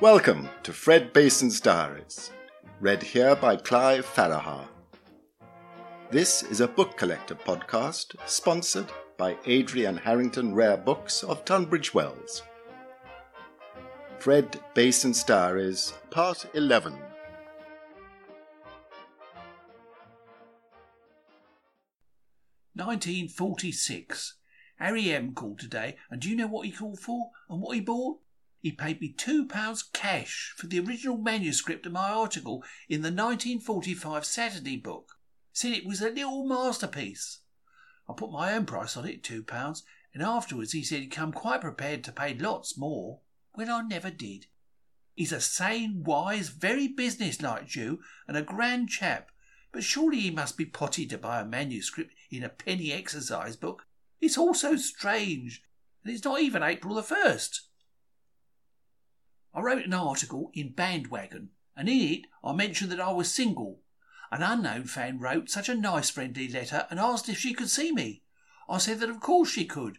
Welcome to Fred Bason's Diaries, read here by Clive Farahar. This is a book collector podcast sponsored by Adrian Harrington Rare Books of Tunbridge Wells. Fred Bason's Diaries, Part 11. Nineteen forty six. Harry M called today, and do you know what he called for and what he bought? He paid me two pounds cash for the original manuscript of my article in the 1945 Saturday book. Said it was a little masterpiece. I put my own price on it, two pounds, and afterwards he said he'd come quite prepared to pay lots more. Well, I never did. He's a sane, wise, very business-like Jew, and a grand chap, but surely he must be potty to buy a manuscript in a penny exercise book. It's all so strange, and it's not even April the first. I wrote an article in Bandwagon, and in it I mentioned that I was single. An unknown fan wrote such a nice friendly letter and asked if she could see me. I said that of course she could.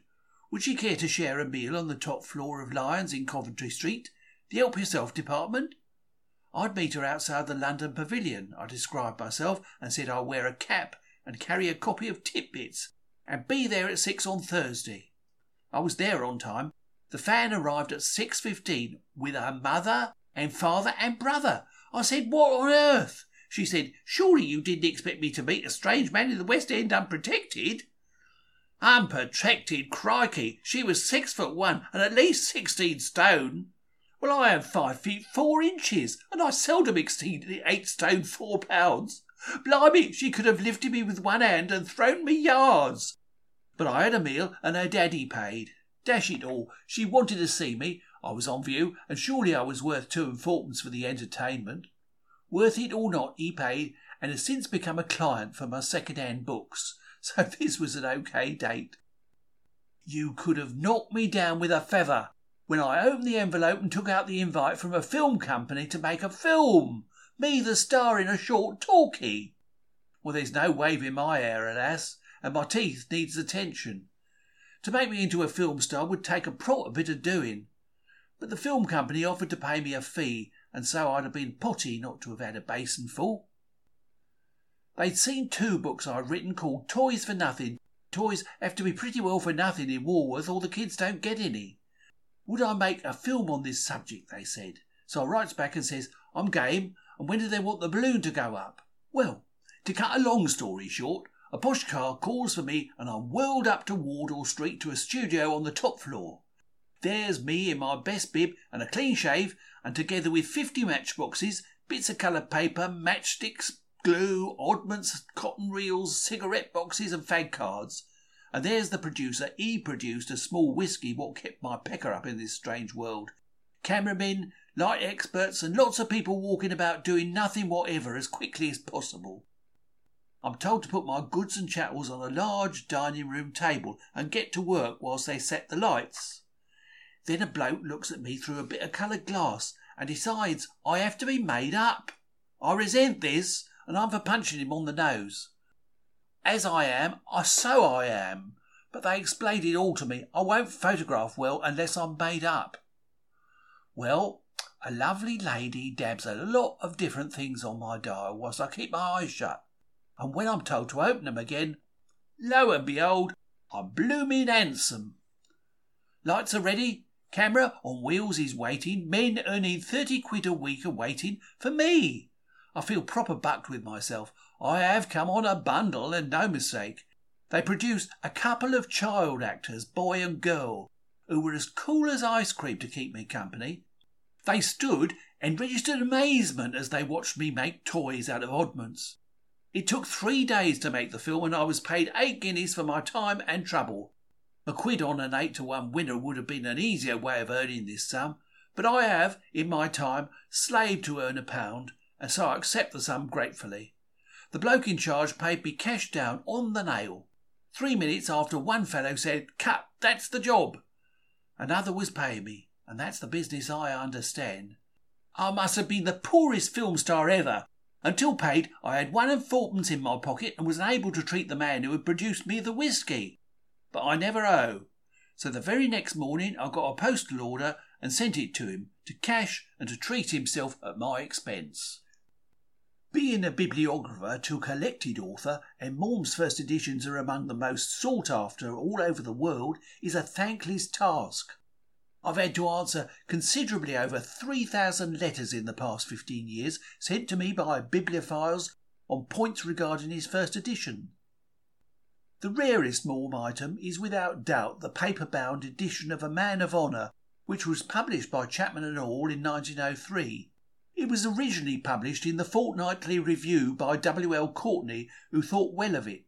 Would she care to share a meal on the top floor of Lyons in Coventry Street, the Help Yourself department? I'd meet her outside the London Pavilion. I described myself and said I'd wear a cap and carry a copy of Tit-Bits and be there at six on Thursday. I was there on time the fan arrived at 6.15 with her mother and father and brother. I said, What on earth? She said, Surely you didn't expect me to meet a strange man in the West End unprotected? Unprotected, crikey! She was six foot one and at least sixteen stone. Well, I am five feet four inches, and I seldom exceed eight stone four pounds. Blimey, she could have lifted me with one hand and thrown me yards. But I had a meal, and her daddy paid. Dash it all, she wanted to see me. I was on view, and surely I was worth two and fourpence for the entertainment. Worth it or not, he paid, and has since become a client for my second-hand books. So this was an okay date. You could have knocked me down with a feather when I opened the envelope and took out the invite from a film company to make a film. Me the star in a short talkie. Well, there's no waving my hair, alas, and my teeth needs attention. To make me into a film star would take a proper bit of doing. But the film company offered to pay me a fee, and so I'd have been potty not to have had a basin full. They'd seen two books I'd written called Toys for Nothing. Toys have to be pretty well for nothing in Walworth or the kids don't get any. Would I make a film on this subject, they said. So I writes back and says, I'm game, and when do they want the balloon to go up? Well, to cut a long story short, a posh car calls for me and I'm whirled up to Wardour Street to a studio on the top floor. There's me in my best bib and a clean shave, and together with fifty matchboxes, bits of coloured paper, matchsticks, glue, oddments, cotton reels, cigarette boxes, and fag cards. And there's the producer. He produced a small whisky what kept my pecker up in this strange world. Cameramen, light experts, and lots of people walking about doing nothing whatever as quickly as possible. I'm told to put my goods and chattels on a large dining room table and get to work whilst they set the lights. Then a bloke looks at me through a bit of coloured glass and decides I have to be made up. I resent this, and I'm for punching him on the nose. As I am, I so I am, but they explained it all to me. I won't photograph well unless I'm made up. Well, a lovely lady dabs a lot of different things on my dial whilst I keep my eyes shut and when I'm told to open 'em again, lo and behold, I'm bloomin' handsome. Lights are ready, camera on wheels is waiting, men earning thirty quid a week are waiting for me. I feel proper bucked with myself. I have come on a bundle and no mistake. They produced a couple of child actors, boy and girl, who were as cool as ice cream to keep me company. They stood and registered amazement as they watched me make toys out of oddments. It took three days to make the film, and I was paid eight guineas for my time and trouble. A quid on an eight to one winner would have been an easier way of earning this sum, but I have, in my time, slaved to earn a pound, and so I accept the sum gratefully. The bloke in charge paid me cash down on the nail. Three minutes after one fellow said, Cut, that's the job. Another was paying me, and that's the business I understand. I must have been the poorest film star ever, until paid, I had one and fourpence in my pocket and was able to treat the man who had produced me the whisky. But I never owe. So the very next morning I got a postal order and sent it to him to cash and to treat himself at my expense. Being a bibliographer to a collected author, and Maugham's first editions are among the most sought after all over the world, is a thankless task. I've had to answer considerably over 3,000 letters in the past 15 years sent to me by bibliophiles on points regarding his first edition. The rarest Maugham item is without doubt the paper bound edition of A Man of Honour, which was published by Chapman and Hall in 1903. It was originally published in the Fortnightly Review by W. L. Courtney, who thought well of it.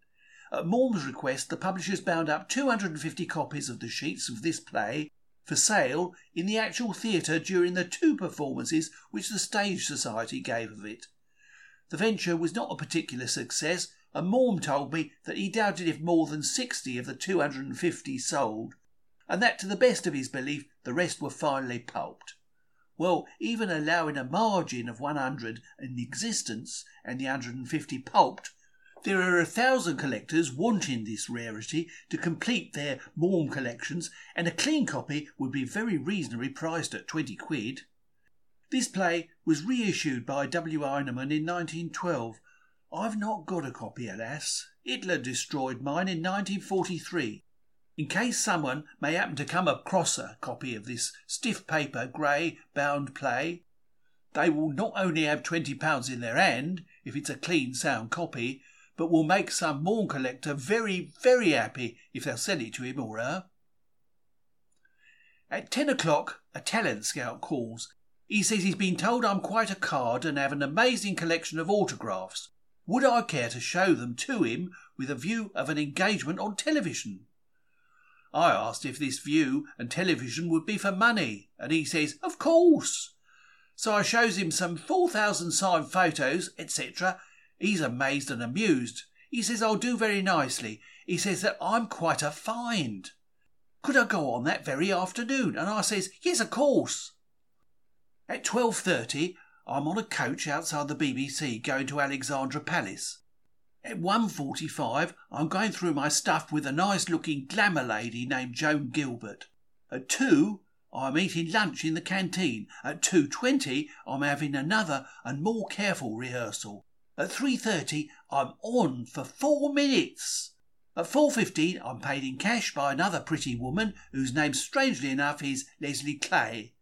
At Maugham's request, the publishers bound up 250 copies of the sheets of this play for sale in the actual theatre during the two performances which the Stage Society gave of it. The venture was not a particular success, and Maugham told me that he doubted if more than 60 of the 250 sold, and that to the best of his belief the rest were finally pulped. Well, even allowing a margin of 100 in existence and the 150 pulped, there are a thousand collectors wanting this rarity to complete their Maugham collections, and a clean copy would be very reasonably priced at 20 quid. This play was reissued by W. Heinemann in 1912. I've not got a copy, alas. Hitler destroyed mine in 1943. In case someone may happen to come across a copy of this stiff paper grey bound play, they will not only have twenty pounds in their hand, if it's a clean sound copy, but will make some Maugham collector very, very happy if they'll sell it to him or her. At ten o'clock, a talent scout calls. He says he's been told I'm quite a card and have an amazing collection of autographs. Would I care to show them to him with a view of an engagement on television? I asked if this view and television would be for money, and he says, Of course. So I shows him some 4,000 signed photos, etc. He's amazed and amused. He says I'll do very nicely. He says that I'm quite a find. Could I go on that very afternoon? And I says, Yes, of course. At 12.30, I'm on a coach outside the BBC going to Alexandra Palace. At 1.45, I'm going through my stuff with a nice looking glamour lady named Joan Gilbert. At 2, I'm eating lunch in the canteen. At 2.20, I'm having another and more careful rehearsal. At 3.30, I'm on for four minutes. At 4.15, I'm paid in cash by another pretty woman whose name, strangely enough, is Leslie Clay.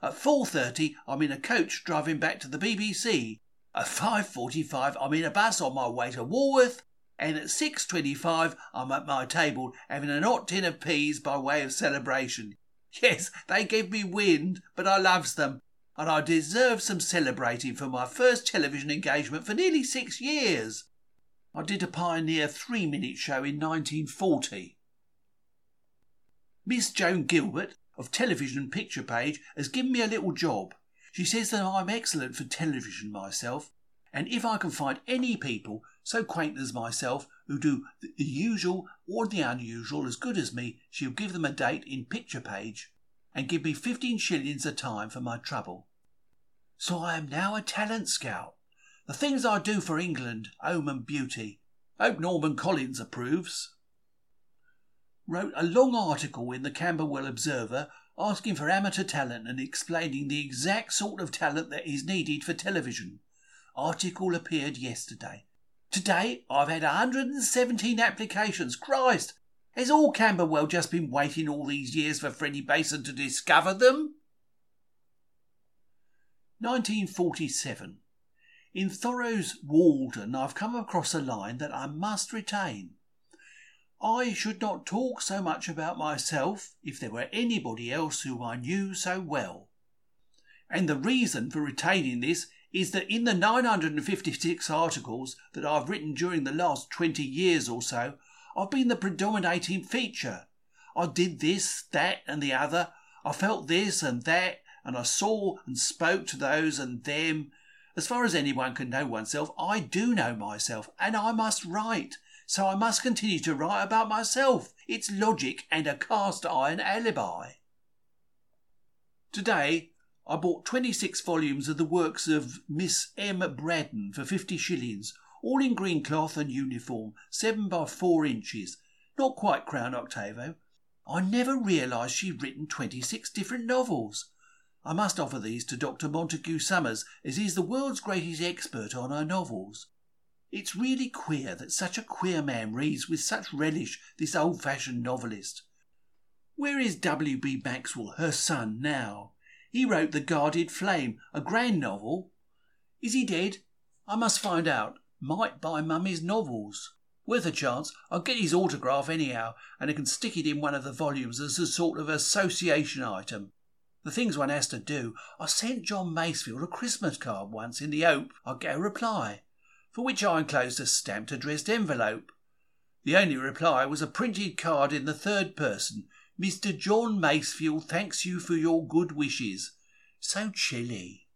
At 4.30, I'm in a coach driving back to the BBC. At 5.45 I'm in a bus on my way to Walworth and at 6.25 I'm at my table having an hot tin of peas by way of celebration. Yes, they give me wind, but I loves them, and I deserve some celebrating for my first television engagement for nearly six years. I did a pioneer three-minute show in 1940. Miss Joan Gilbert of Television Picture Page has given me a little job. She says that I'm excellent for television myself, and if I can find any people so quaint as myself who do the usual or the unusual as good as me, she'll give them a date in Picture Page and give me fifteen shillings a time for my trouble. So I am now a talent scout. The things I do for England, home and beauty. Hope Norman Collins approves. Wrote a long article in the Camberwell Observer asking for amateur talent and explaining the exact sort of talent that is needed for television. Article appeared yesterday. Today I've had 117 applications. Christ! Has all Camberwell just been waiting all these years for Freddie Bason to discover them? 1947. In Thoreau's Walden, I've come across a line that I must retain. I should not talk so much about myself if there were anybody else whom I knew so well. And the reason for retaining this is that in the 956 articles that I've written during the last 20 years or so, I've been the predominating feature. I did this, that, and the other. I felt this and that, and I saw and spoke to those and them. As far as anyone can know oneself, I do know myself, and I must write so I must continue to write about myself. It's logic and a cast iron alibi. Today, I bought 26 volumes of the works of Miss M. Braddon for 50 shillings, all in green cloth and uniform, 7 by 4 inches, not quite crown octavo. I never realised she'd written 26 different novels. I must offer these to Dr. Montague Summers, as he's the world's greatest expert on her novels. It's really queer that such a queer man reads with such relish this old fashioned novelist. Where is W.B. Maxwell, her son, now? He wrote The Guarded Flame, a grand novel. Is he dead? I must find out. Might buy Mummy's novels. Worth a chance. I'll get his autograph anyhow, and I can stick it in one of the volumes as a sort of association item. The things one has to do. I sent John Masefield a Christmas card once in the hope I'd get a reply for which I enclosed a stamped addressed envelope. The only reply was a printed card in the third person. Mr. John Masefield thanks you for your good wishes. So chilly.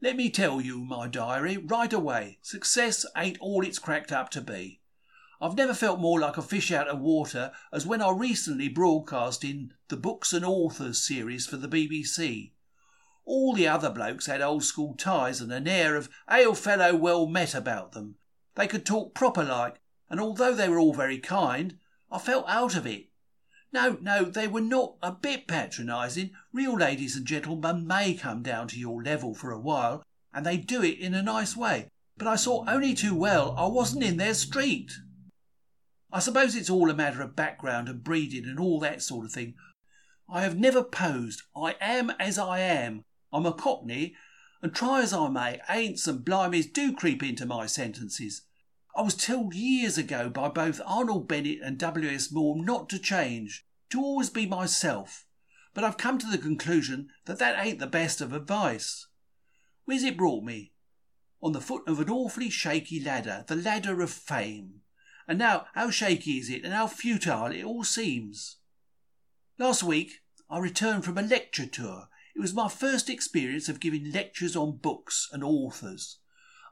Let me tell you, my diary, right away, success ain't all it's cracked up to be. I've never felt more like a fish out of water as when I recently broadcast in the Books and Authors series for the BBC. All the other blokes had old school ties and an air of hail fellow well met about them. They could talk proper like, and although they were all very kind, I felt out of it. No, no, they were not a bit patronising. Real ladies and gentlemen may come down to your level for a while, and they do it in a nice way, but I saw only too well I wasn't in their street. I suppose it's all a matter of background and breeding and all that sort of thing. I have never posed. I am as I am. I'm a cockney, and try as I may, ain'ts and blimies do creep into my sentences. I was told years ago by both Arnold Bennett and W.S. Moore not to change, to always be myself, but I've come to the conclusion that that ain't the best of advice. Where's it brought me? On the foot of an awfully shaky ladder, the ladder of fame. And now, how shaky is it, and how futile it all seems. Last week, I returned from a lecture tour it was my first experience of giving lectures on books and authors,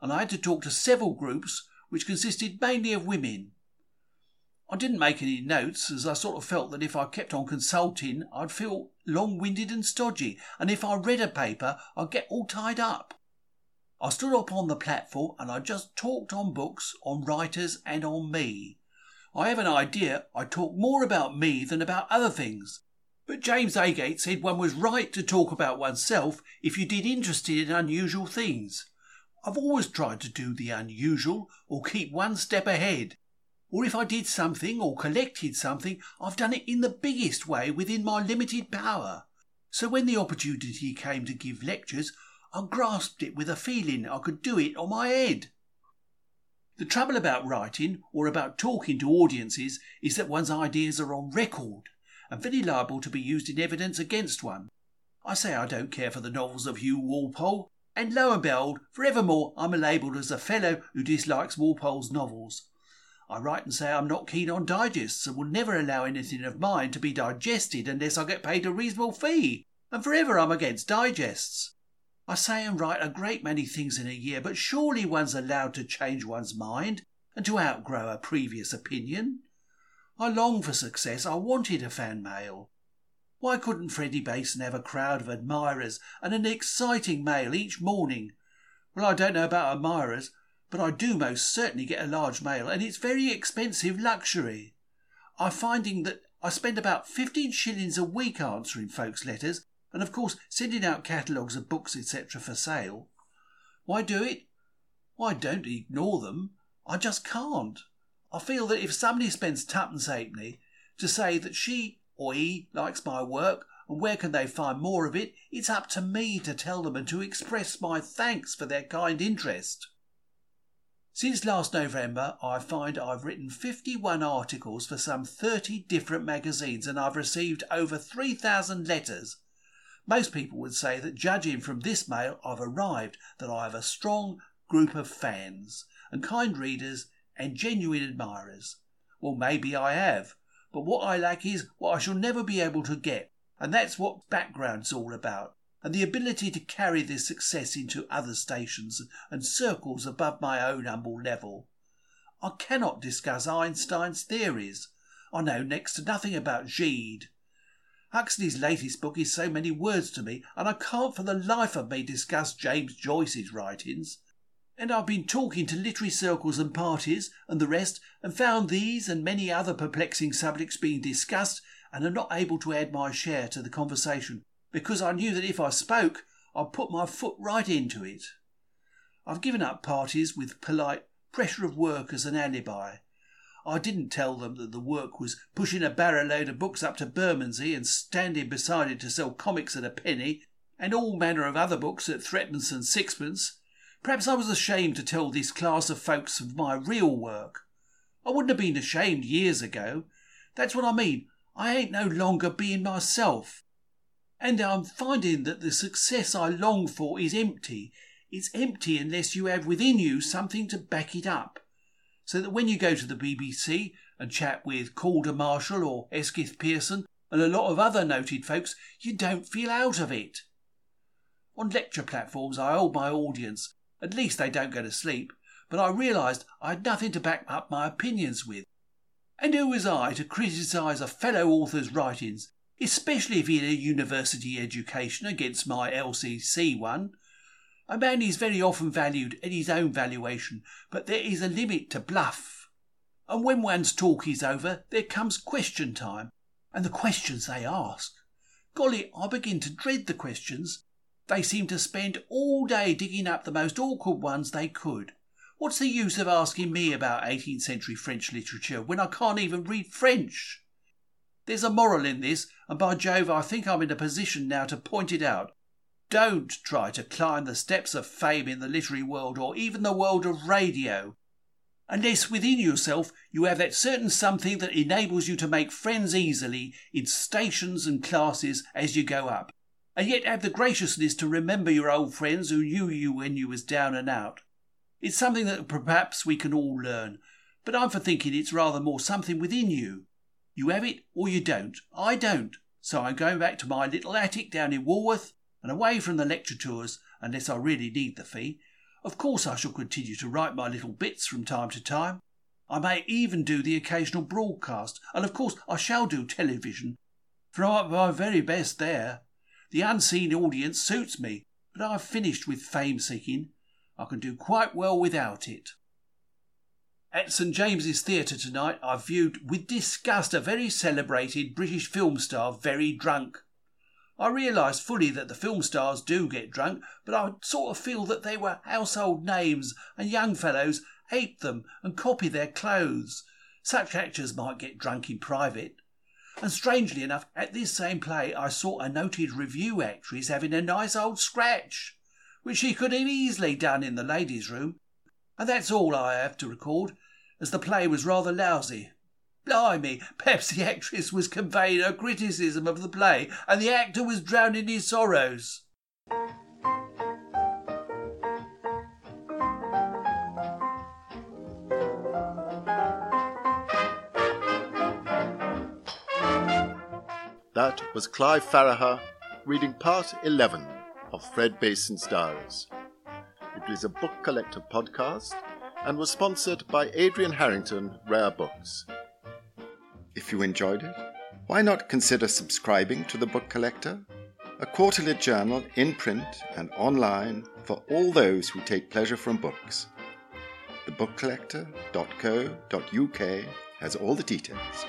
and I had to talk to several groups which consisted mainly of women. I didn't make any notes, as I sort of felt that if I kept on consulting, I'd feel long winded and stodgy, and if I read a paper, I'd get all tied up. I stood up on the platform and I just talked on books, on writers, and on me. I have an idea I talk more about me than about other things, but James Agate said one was right to talk about oneself if you did interested in unusual things. I've always tried to do the unusual or keep one step ahead. Or if I did something or collected something, I've done it in the biggest way within my limited power. So when the opportunity came to give lectures, I grasped it with a feeling I could do it on my head. The trouble about writing or about talking to audiences is that one's ideas are on record and very liable to be used in evidence against one. I say I don't care for the novels of Hugh Walpole, and lo and behold, forevermore I'm labelled as a fellow who dislikes Walpole's novels. I write and say I'm not keen on digests and will never allow anything of mine to be digested unless I get paid a reasonable fee, and forever I'm against digests. I say and write a great many things in a year, but surely one's allowed to change one's mind and to outgrow a previous opinion. I longed for success. I wanted a fan mail. Why couldn't Freddie Bason have a crowd of admirers and an exciting mail each morning? Well, I don't know about admirers, but I do most certainly get a large mail, and it's very expensive luxury. I'm finding that I spend about fifteen shillings a week answering folks' letters, and of course sending out catalogues of books, etc., for sale. Why do it? Why, don't ignore them. I just can't. I feel that if somebody spends twopence halfpenny to say that she or he likes my work and where can they find more of it, it's up to me to tell them and to express my thanks for their kind interest. Since last November, I find I've written 51 articles for some 30 different magazines and I've received over 3,000 letters. Most people would say that judging from this mail, I've arrived that I have a strong group of fans and kind readers and genuine admirers. Well, maybe I have, but what I lack is what I shall never be able to get, and that's what background's all about, and the ability to carry this success into other stations and circles above my own humble level. I cannot discuss Einstein's theories. I know next to nothing about Gide. Huxley's latest book is so many words to me, and I can't for the life of me discuss James Joyce's writings and I've been talking to literary circles and parties and the rest, and found these and many other perplexing subjects being discussed, and am not able to add my share to the conversation. because I knew that if I spoke, I'd put my foot right into it. I've given up parties with polite pressure of work as an alibi. I didn't tell them that the work was pushing a barrow load of books up to Bermondsey and standing beside it to sell comics at a penny and all manner of other books at threepence and sixpence. Perhaps I was ashamed to tell this class of folks of my real work. I wouldn't have been ashamed years ago. That's what I mean. I ain't no longer being myself. And I'm finding that the success I long for is empty. It's empty unless you have within you something to back it up so that when you go to the BBC and chat with Calder Marshall or Hesketh Pearson and a lot of other noted folks, you don't feel out of it. On lecture platforms, I hold my audience. At least they don't go to sleep. But I realised I had nothing to back up my opinions with. And who was I to criticise a fellow author's writings, especially if he had a university education against my LCC one? A man is very often valued at his own valuation, but there is a limit to bluff. And when one's talk is over, there comes question time, and the questions they ask. Golly, I begin to dread the questions. They seem to spend all day digging up the most awkward ones they could. What's the use of asking me about 18th century French literature when I can't even read French? There's a moral in this, and by Jove, I think I'm in a position now to point it out. Don't try to climb the steps of fame in the literary world or even the world of radio unless within yourself you have that certain something that enables you to make friends easily in stations and classes as you go up, and yet have the graciousness to remember your old friends who knew you when you was down and out. It's something that perhaps we can all learn, but I'm for thinking it's rather more something within you. You have it or you don't. I don't. So I'm going back to my little attic down in Walworth and away from the lecture tours unless I really need the fee. Of course, I shall continue to write my little bits from time to time. I may even do the occasional broadcast, and of course, I shall do television, for I'm at my very best there. The unseen audience suits me, but I've finished with fame seeking. I can do quite well without it. At St James's Theatre tonight, I viewed with disgust a very celebrated British film star very drunk. I realised fully that the film stars do get drunk, but I sort of feel that they were household names and young fellows ape them and copy their clothes. Such actors might get drunk in private. And strangely enough, at this same play, I saw a noted revue actress having a nice old scratch, which she could have easily done in the ladies' room. And that's all I have to record, as the play was rather lousy. Blimey, perhaps actress was conveying her criticism of the play and the actor was drowning his sorrows. That was Clive Farahar reading part 11 of Fred Bason's Diaries. It is a book collector podcast and was sponsored by Adrian Harrington, Rare Books. If you enjoyed it, why not consider subscribing to The Book Collector, a quarterly journal in print and online for all those who take pleasure from books. TheBookCollector.co.uk has all the details.